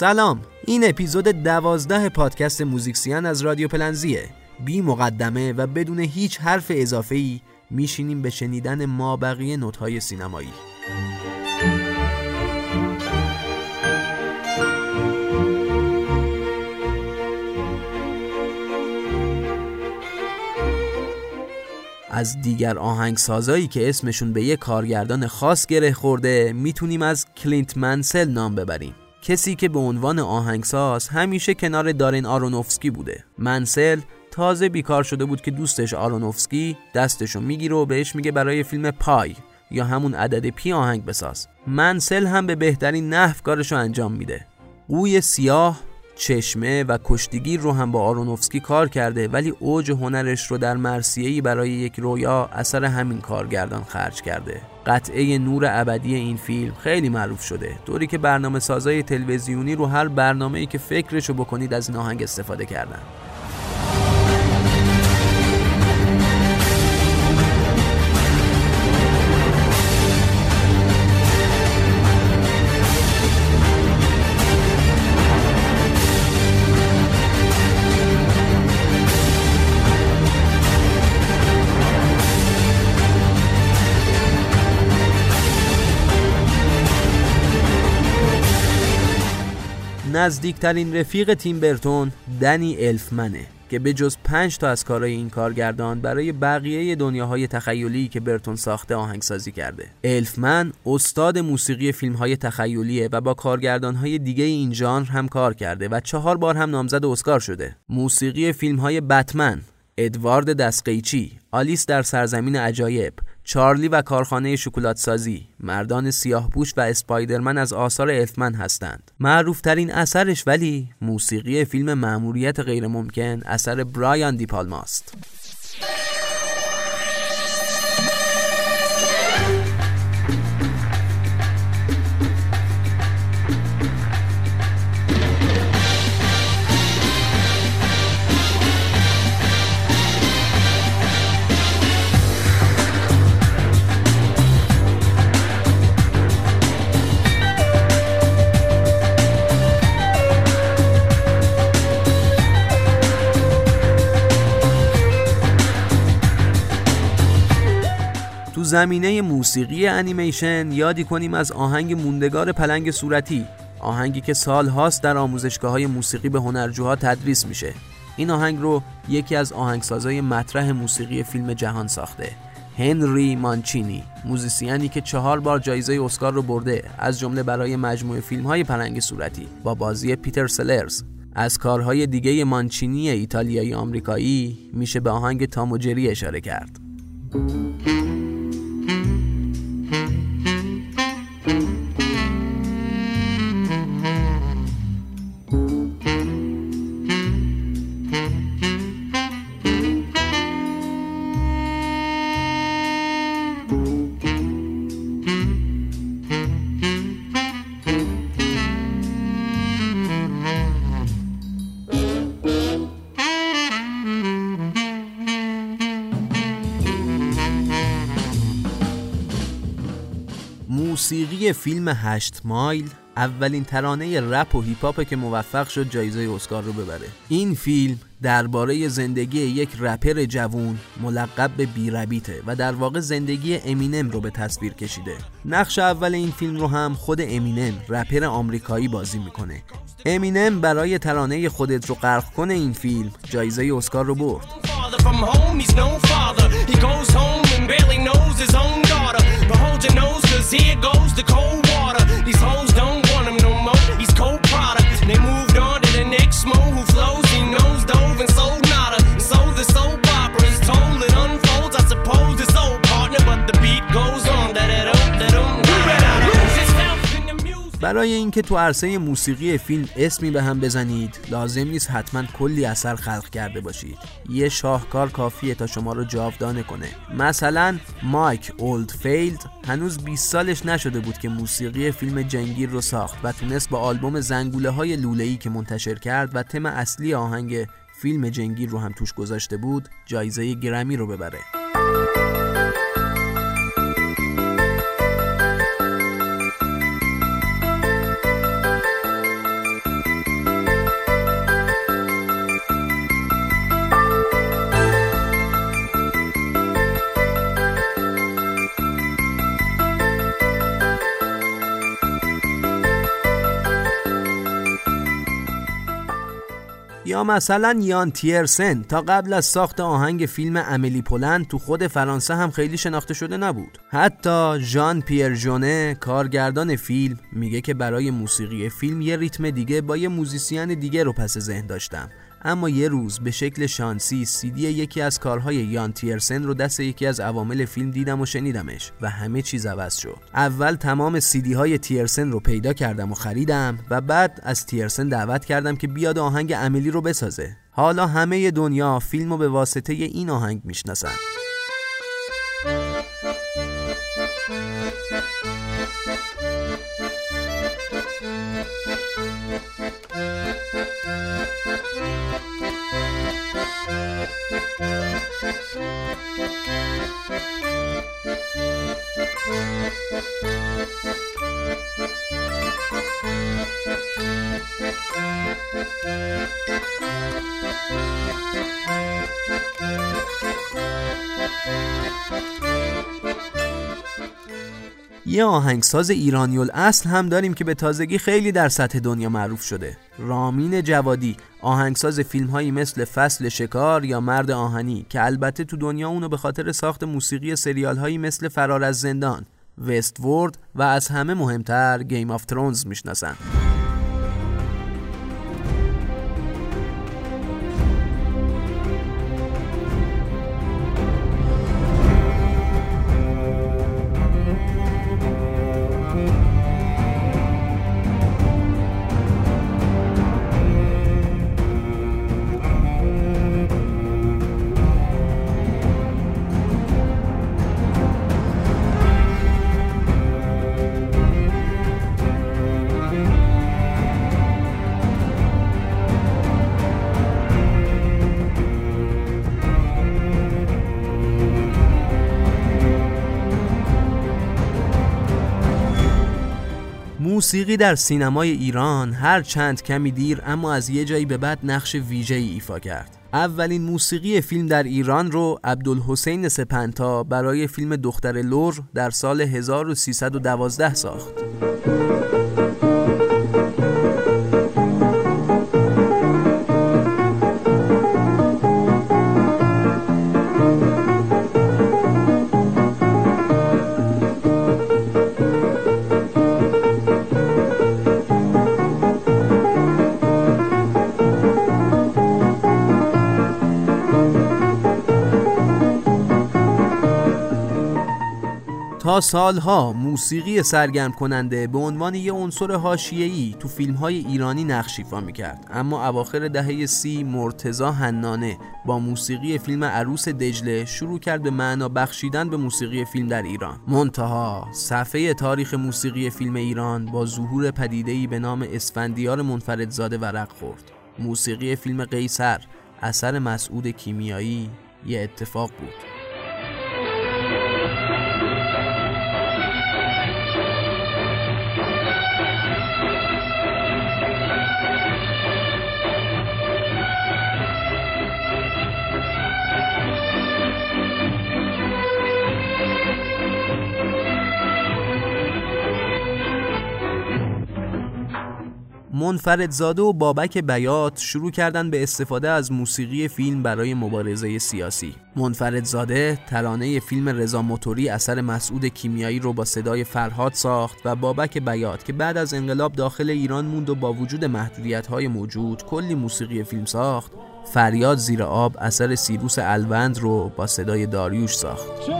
سلام. این اپیزود دوازده پادکست موزیکسین از رادیو پلنزیه. بی مقدمه و بدون هیچ حرف اضافه ای میشینیم به شنیدن مابقی نوتهای سینمایی. از دیگر آهنگسازایی که اسمشون به یک کارگردان خاص گره خورده می‌تونیم از کلینت منسل نام ببریم. کسی که به عنوان آهنگساز همیشه کنار دارین آرونوفسکی بوده. منسل تازه بیکار شده بود که دوستش آرونوفسکی دستشو می‌گیره و بهش میگه برای فیلم پای یا همون عدد پی آهنگ بساز. منسل هم به بهترین نحو کارشو انجام میده. قوی سیاه چشمه و کشتیگیر رو هم با آرونوفسکی کار کرده ولی اوج هنرش رو در مرسیهی برای یک رویا اثر همین کارگردان خرج کرده. قطعه نور ابدی این فیلم خیلی معروف شده. طوری که برنامه سازای تلویزیونی رو هر برنامه ای که فکرشو بکنید از این آهنگ استفاده کردن. نزدیکترین رفیق تیم برتون دنی الفمنه که به جز پنج تا از کارهای این کارگردان برای بقیه دنیاهای تخیلی که برتون ساخته آهنگسازی کرده. الفمن استاد موسیقی فیلم های تخیلیه و با کارگردان های دیگه این ژانر هم کار کرده و چهار بار هم نامزد اسکار شده. موسیقی فیلم های بتمن ادوارد دسقیچی آلیس در سرزمین عجایب چارلی و کارخانه شکلات سازی مردان سیاه پوش و اسپایدرمن از آثار الفمن هستند. معروفترین اثرش ولی موسیقی فیلم معموریت غیرممکن اثر برایان دی زمینه موسیقی انیمیشن یادی کنیم از آهنگ موندگار پلنگ صورتی آهنگی که سال هاست در آموزشگاه های موسیقی به هنرجوها تدریس میشه. این آهنگ رو یکی از آهنگسازای مطرح موسیقی فیلم جهان ساخته. هنری مانچینی موزیسیانی که چهار بار جایزه اسکار رو برده از جمله برای مجموعه فیلم های پلنگ صورتی با بازی پیتر سلرز. از کارهای دیگه مانچینی ایتالیایی آمریکایی میشه به آهنگ تاموجری اشاره کرد. موسیقی فیلم هشت مایل اولین ترانه رپ و هیپ که موفق شد جایزه اسکار رو ببره. این فیلم درباره زندگی یک رپر جوون ملقب به بیربیته و در واقع زندگی امینم رو به تصویر کشیده. نقش اول این فیلم رو هم خود امینم رپر آمریکایی بازی می‌کنه. امینم برای ترانه خودت رو غرق کنه این فیلم جایزه اسکار رو برد. Cause here goes the cold water. These hoes don't want him no more. He's cold product. They moved on to the next mo who flows. He knows dove and sold nada. So the soap برای اینکه تو عرصه موسیقی فیلم اسمی به هم بزنید لازم نیست حتما کلی اثر خلق کرده باشید. یه شاهکار کافیه تا شما رو جاودانه کنه. مثلا مایک اولدفیلد هنوز 20 سالش نشده بود که موسیقی فیلم جنگیر رو ساخت و تونست با آلبوم زنگوله های لوله‌ای که منتشر کرد و تم اصلی آهنگ فیلم جنگیر رو هم توش گذاشته بود جایزه گرمی رو ببره. مثلا یان تیرسن تا قبل از ساخت آهنگ فیلم امیلی پولند تو خود فرانسه هم خیلی شناخته شده نبود. حتی ژان پیر جونه کارگردان فیلم میگه که برای موسیقی فیلم یه ریتم دیگه با یه موزیسین دیگه رو پس ذهن داشتم. اما یه روز به شکل شانسی سیدی یکی از کارهای یان تیرسن رو دست یکی از عوامل فیلم دیدم و شنیدمش و همه چیز عوض شد. اول تمام سیدی های تیرسن رو پیدا کردم و خریدم و بعد از تیرسن دعوت کردم که بیاد آهنگ امیلی رو بسازه. حالا همه دنیا فیلم رو به واسطه این آهنگ می‌شناسن. یه آهنگساز ایرانی اصل هم داریم که به تازگی خیلی در سطح دنیا معروف شده. رامین جوادی. آهنگساز فیلم هایی مثل فصل شکار یا مرد آهنی که البته تو دنیا اونو به خاطر ساخت موسیقی سریال هایی مثل فرار از زندان وست وورد و از همه مهمتر گیم آف ترونز می‌شناسن. موسیقی در سینمای ایران هر چند کمی دیر اما از یه جایی به بعد نقش ویژه ای ایفا کرد. اولین موسیقی فیلم در ایران رو عبدالحسین سپنتا برای فیلم دختر لور در سال 1312 ساخت. سالها موسیقی سرگرم کننده به عنوان یه عنصر حاشیه‌ای تو فیلم‌های ایرانی نقش ایفا می‌کرد. اما اواخر دهه سی مرتزا حنانه با موسیقی فیلم عروس دجله شروع کرد به معنا بخشیدن به موسیقی فیلم در ایران. منتها صفحه تاریخ موسیقی فیلم ایران با ظهور پدیده‌ای به نام اسفندیار منفردزاده ورق خورد. موسیقی فیلم قیصر اثر مسعود کیمیایی یه اتفاق بود. منفردزاده و بابک بیات شروع کردن به استفاده از موسیقی فیلم برای مبارزه سیاسی. منفردزاده ترانه فیلم رضا موتوری اثر مسعود کیمیایی رو با صدای فرهاد ساخت و بابک بیات که بعد از انقلاب داخل ایران موند و با وجود محدودیت های موجود کلی موسیقی فیلم ساخت فریاد زیر آب اثر سیروس الوند رو با صدای داریوش ساخت.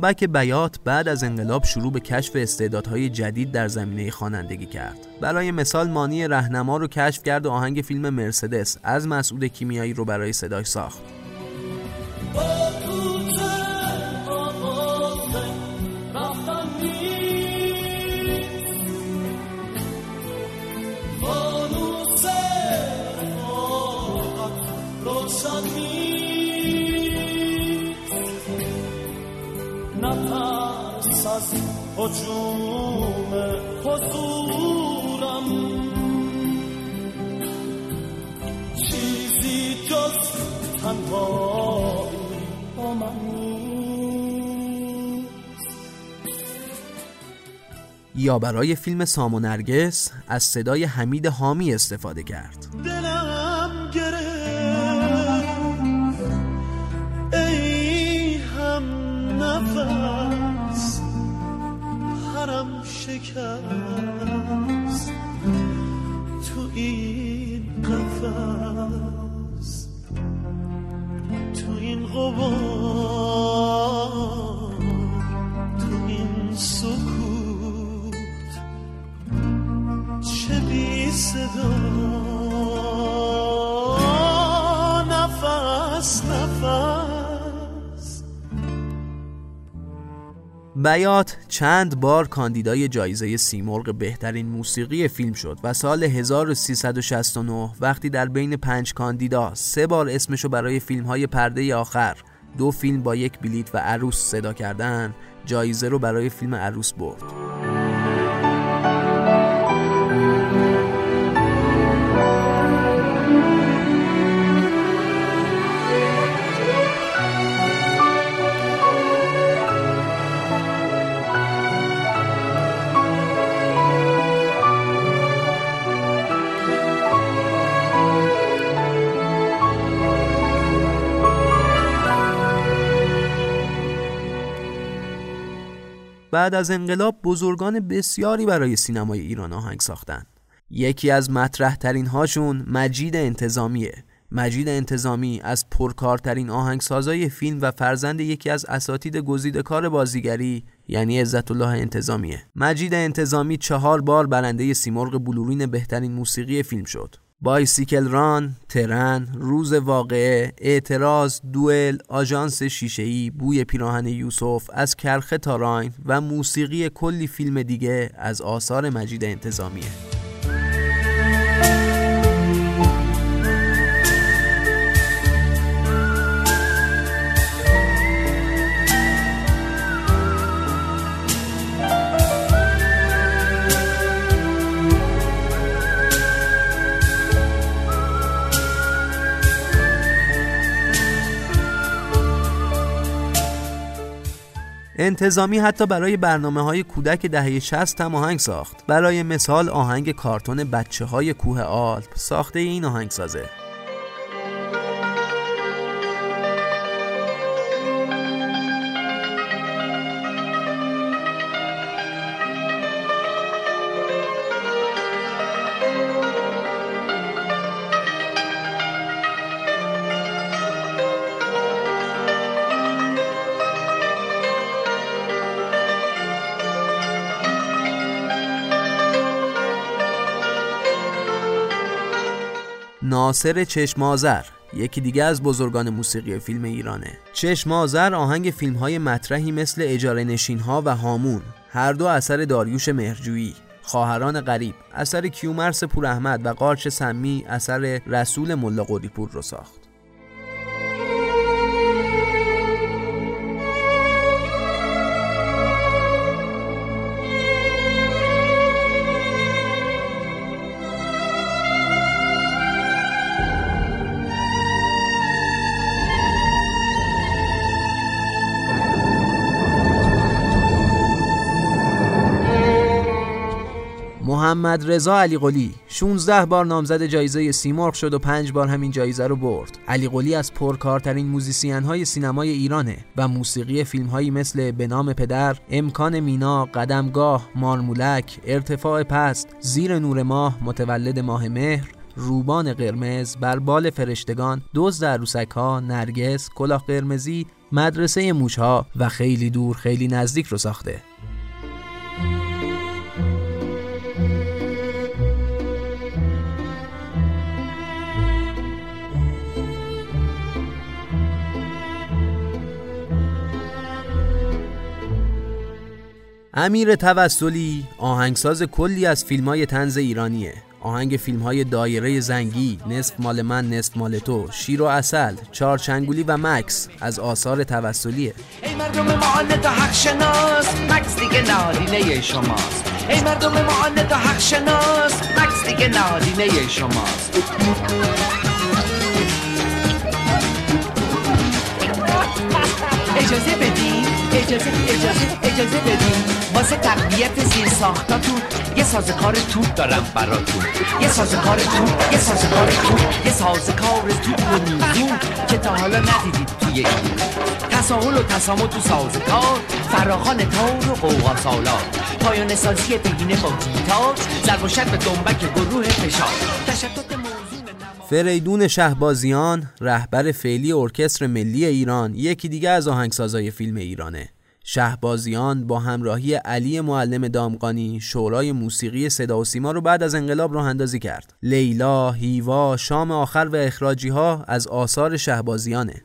بابک بیات بعد از انقلاب شروع به کشف استعدادهای جدید در زمینه خوانندگی کرد. برای مثال مانی رهنما رو کشف کرد و آهنگ فیلم مرسدس از مسعود کیمیایی رو برای صداش ساخت. هجوم حضورم. چیزی جز تنهایی با من یا برای فیلم سامونرگس از صدای حمید حامی استفاده کرد. دلم تو این قفص تو این غبار تو این سکوت. چه بی صدا. نفس نفس. بیات چند بار کاندیدای جایزه سیمرغ بهترین موسیقی فیلم شد و سال 1369 وقتی در بین پنج کاندیدا سه بار اسمشو برای فیلم های پرده آخر دو فیلم با یک بلیت و عروس صدا کردن جایزه رو برای فیلم عروس برد. بعد از انقلاب بزرگان بسیاری برای سینمای ایران آهنگ ساختن یکی از مطرح ترین هاشون مجید انتظامیه. مجید انتظامی از پرکارترین آهنگسازای فیلم و فرزند یکی از اساتید گزیده کار بازیگری یعنی عزت الله انتظامیه. مجید انتظامی چهار بار برنده سیمرغ بلورین بهترین موسیقی فیلم شد. بایسیکل ران، ترن، روز واقعه، اعتراض، دوئل، آژانس شیشه‌ای، بوی پیراهن یوسف، از کرخه تاراین و موسیقی کلی فیلم دیگه از آثار مجید انتظامیه. انتظامی حتی برای برنامه های کودک دهه 60 هم آهنگ ساخت. برای مثال آهنگ کارتون بچه های کوه آلپ ساخته این آهنگسازه. ناصر چشمازر یکی دیگه از بزرگان موسیقی فیلم ایرانه. چشمازر آهنگ فیلم های مطرحی مثل اجاره نشین ها و هامون هر دو اثر داریوش مهرجویی. خواهران غریب اثر کیومرس پور احمد و قارچ سمی اثر رسول ملا قدیپور رو ساخت. محمد رضا علی قلی 16 بار نامزد جایزه سیمرغ شد و 5 بار همین جایزه رو برد. علی قلی از پرکارترین موزیسین های سینمای ایرانه و موسیقی فیلم هایی مثل به نام پدر، امکان مینا، قدمگاه، مارمولک، ارتفاع پست، زیر نور ماه، متولد ماه مهر، روبان قرمز، بر بال فرشتگان، دزد عروسک ها، نرگس، کلاه قرمزی، مدرسه موشها و خیلی دور خیلی نزدیک رو ساخته. امیر توسلی آهنگساز کلی از فیلم های تنز ایرانیه. آهنگ فیلم های دایره زنگی نصف مال من نصف مال تو شیر و اصل چارچنگولی و مکس از آثار توسلیه. ای مردم معاند تا حق شناس مکس دیگه نالینه شماست. ای مردم معاند تا حق شناس مکس دیگه نالینه شماست. اجازه بدین. اجازه اجازه اجازه بدین. واسه تقویت زیر ساختاتون یه سازکار توپ دارم براتون. یه سازکار توپ یه سازکار توپ یه سازکار توپ و میزون که تا حالا ندیدید توی این. تساهل و تسامح تو سازکار فراخان تار و قوقا سالار. پایان سازی بهینه با گیتار شد به دنبک گروه فشار. تشتت فریدون شهبازیان رهبر فعلی ارکستر ملی ایران یکی دیگه از آهنگسازای فیلم ایرانه. شهبازیان با همراهی علی معلم دامقانی شورای موسیقی صدا و سیما رو بعد از انقلاب راه اندازی کرد. لیلا، هیوا، شام آخر و اخراجی ها از آثار شهبازیانه.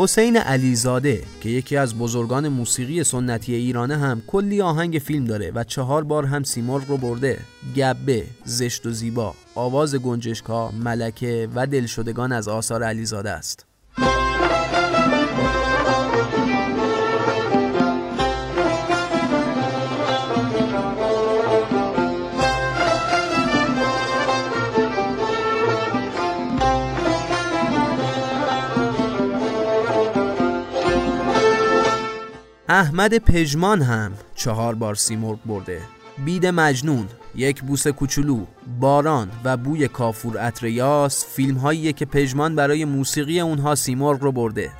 حسین علیزاده که یکی از بزرگان موسیقی سنتی ایرانه هم کلی آهنگ فیلم داره و چهار بار هم سیمرغ رو برده. گبه، زشت و زیبا، آواز گنجشکا، ملکه و دلشدگان از آثار علیزاده است. احمد پژمان هم چهار بار سیمرغ برده. بید مجنون یک بوس کوچولو باران و بوی کافور عطر یاس فیلم هاییه که پژمان برای موسیقی اونها سیمرغ رو برده.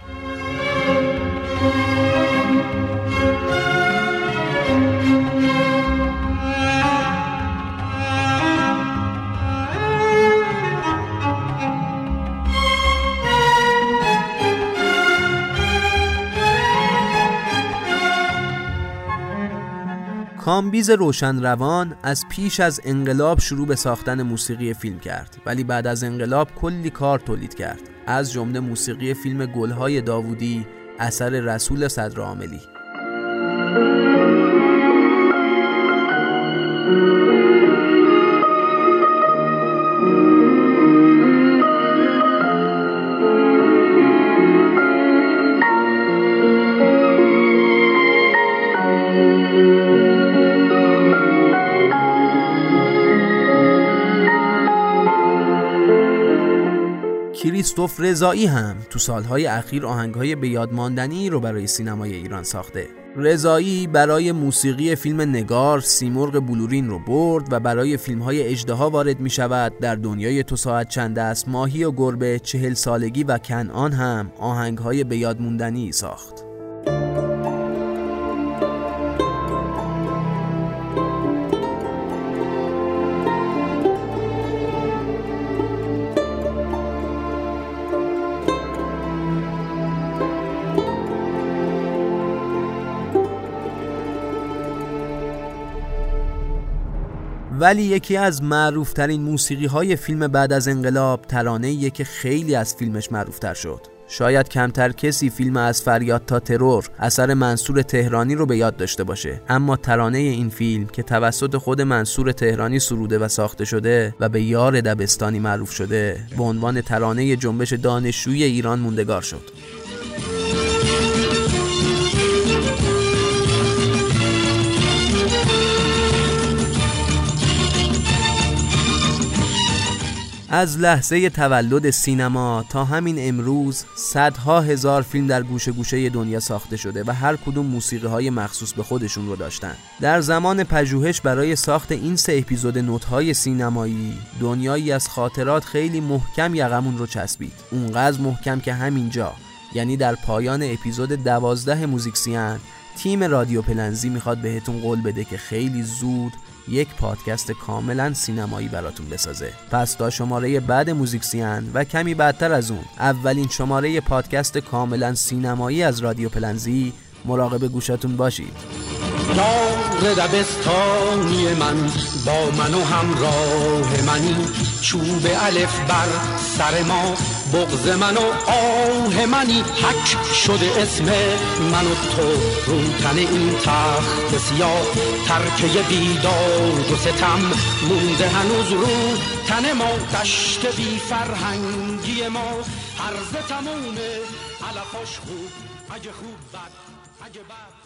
کامبیز روشن روان از پیش از انقلاب شروع به ساختن موسیقی فیلم کرد ولی بعد از انقلاب کلی کار تولید کرد. از جمله موسیقی فیلم گلهای داوودی اثر رسول صدرعاملی کریستوف رضایی هم تو سالهای اخیر آهنگهای به یاد ماندنی رو برای سینمای ایران ساخته. رضایی برای موسیقی فیلم نگار سیمرغ بلورین رو برد و برای فیلمهای اجدها وارد می شود در دنیای تو ساعت چند است ماهی و گربه چهل سالگی و کنعان هم آهنگهای به یاد موندنی ساخت. ولی یکی از معروفترین موسیقی های فیلم بعد از انقلاب ترانه که خیلی از فیلمش معروفتر شد. شاید کمتر کسی فیلم از فریاد تا ترور اثر منصور تهرانی رو به یاد داشته باشه. اما ترانه این فیلم که توسط خود منصور تهرانی سروده و ساخته شده و به یار دبستانی معروف شده به عنوان ترانه جنبش دانشجویی ایران موندگار شد. از لحظه تولد سینما تا همین امروز صدها هزار فیلم در گوشه گوشه دنیا ساخته شده و هر کدوم موسیقی های مخصوص به خودشون رو داشتن. در زمان پژوهش برای ساخت این سه اپیزود نوت های سینمایی دنیایی از خاطرات خیلی محکم یقمون رو چسبید. اونقدر محکم که همینجا یعنی در پایان اپیزود دوازده موزیکسیان تیم رادیو پلنزی می‌خواد بهتون قول بده که خیلی زود یک پادکست کاملا سینمایی براتون بسازه. پس تا شماره بعد موزیکسیان و کمی بعدتر از اون اولین شماره پادکست کاملا سینمایی از رادیو پلنزی مراقب گوشاتون باشید. یار دبستانی من با من و همراه منی. چوب الف بر سر ما بغز من و آه منی حک شده اسم من و تو. رو تن این تخت سیاه ترکه بیدار و ستم مونده هنوز رو تن ما. دشت بی فرهنگی ما. هرز تمومه علفاش خوب. اگه خوب بد اگه بد.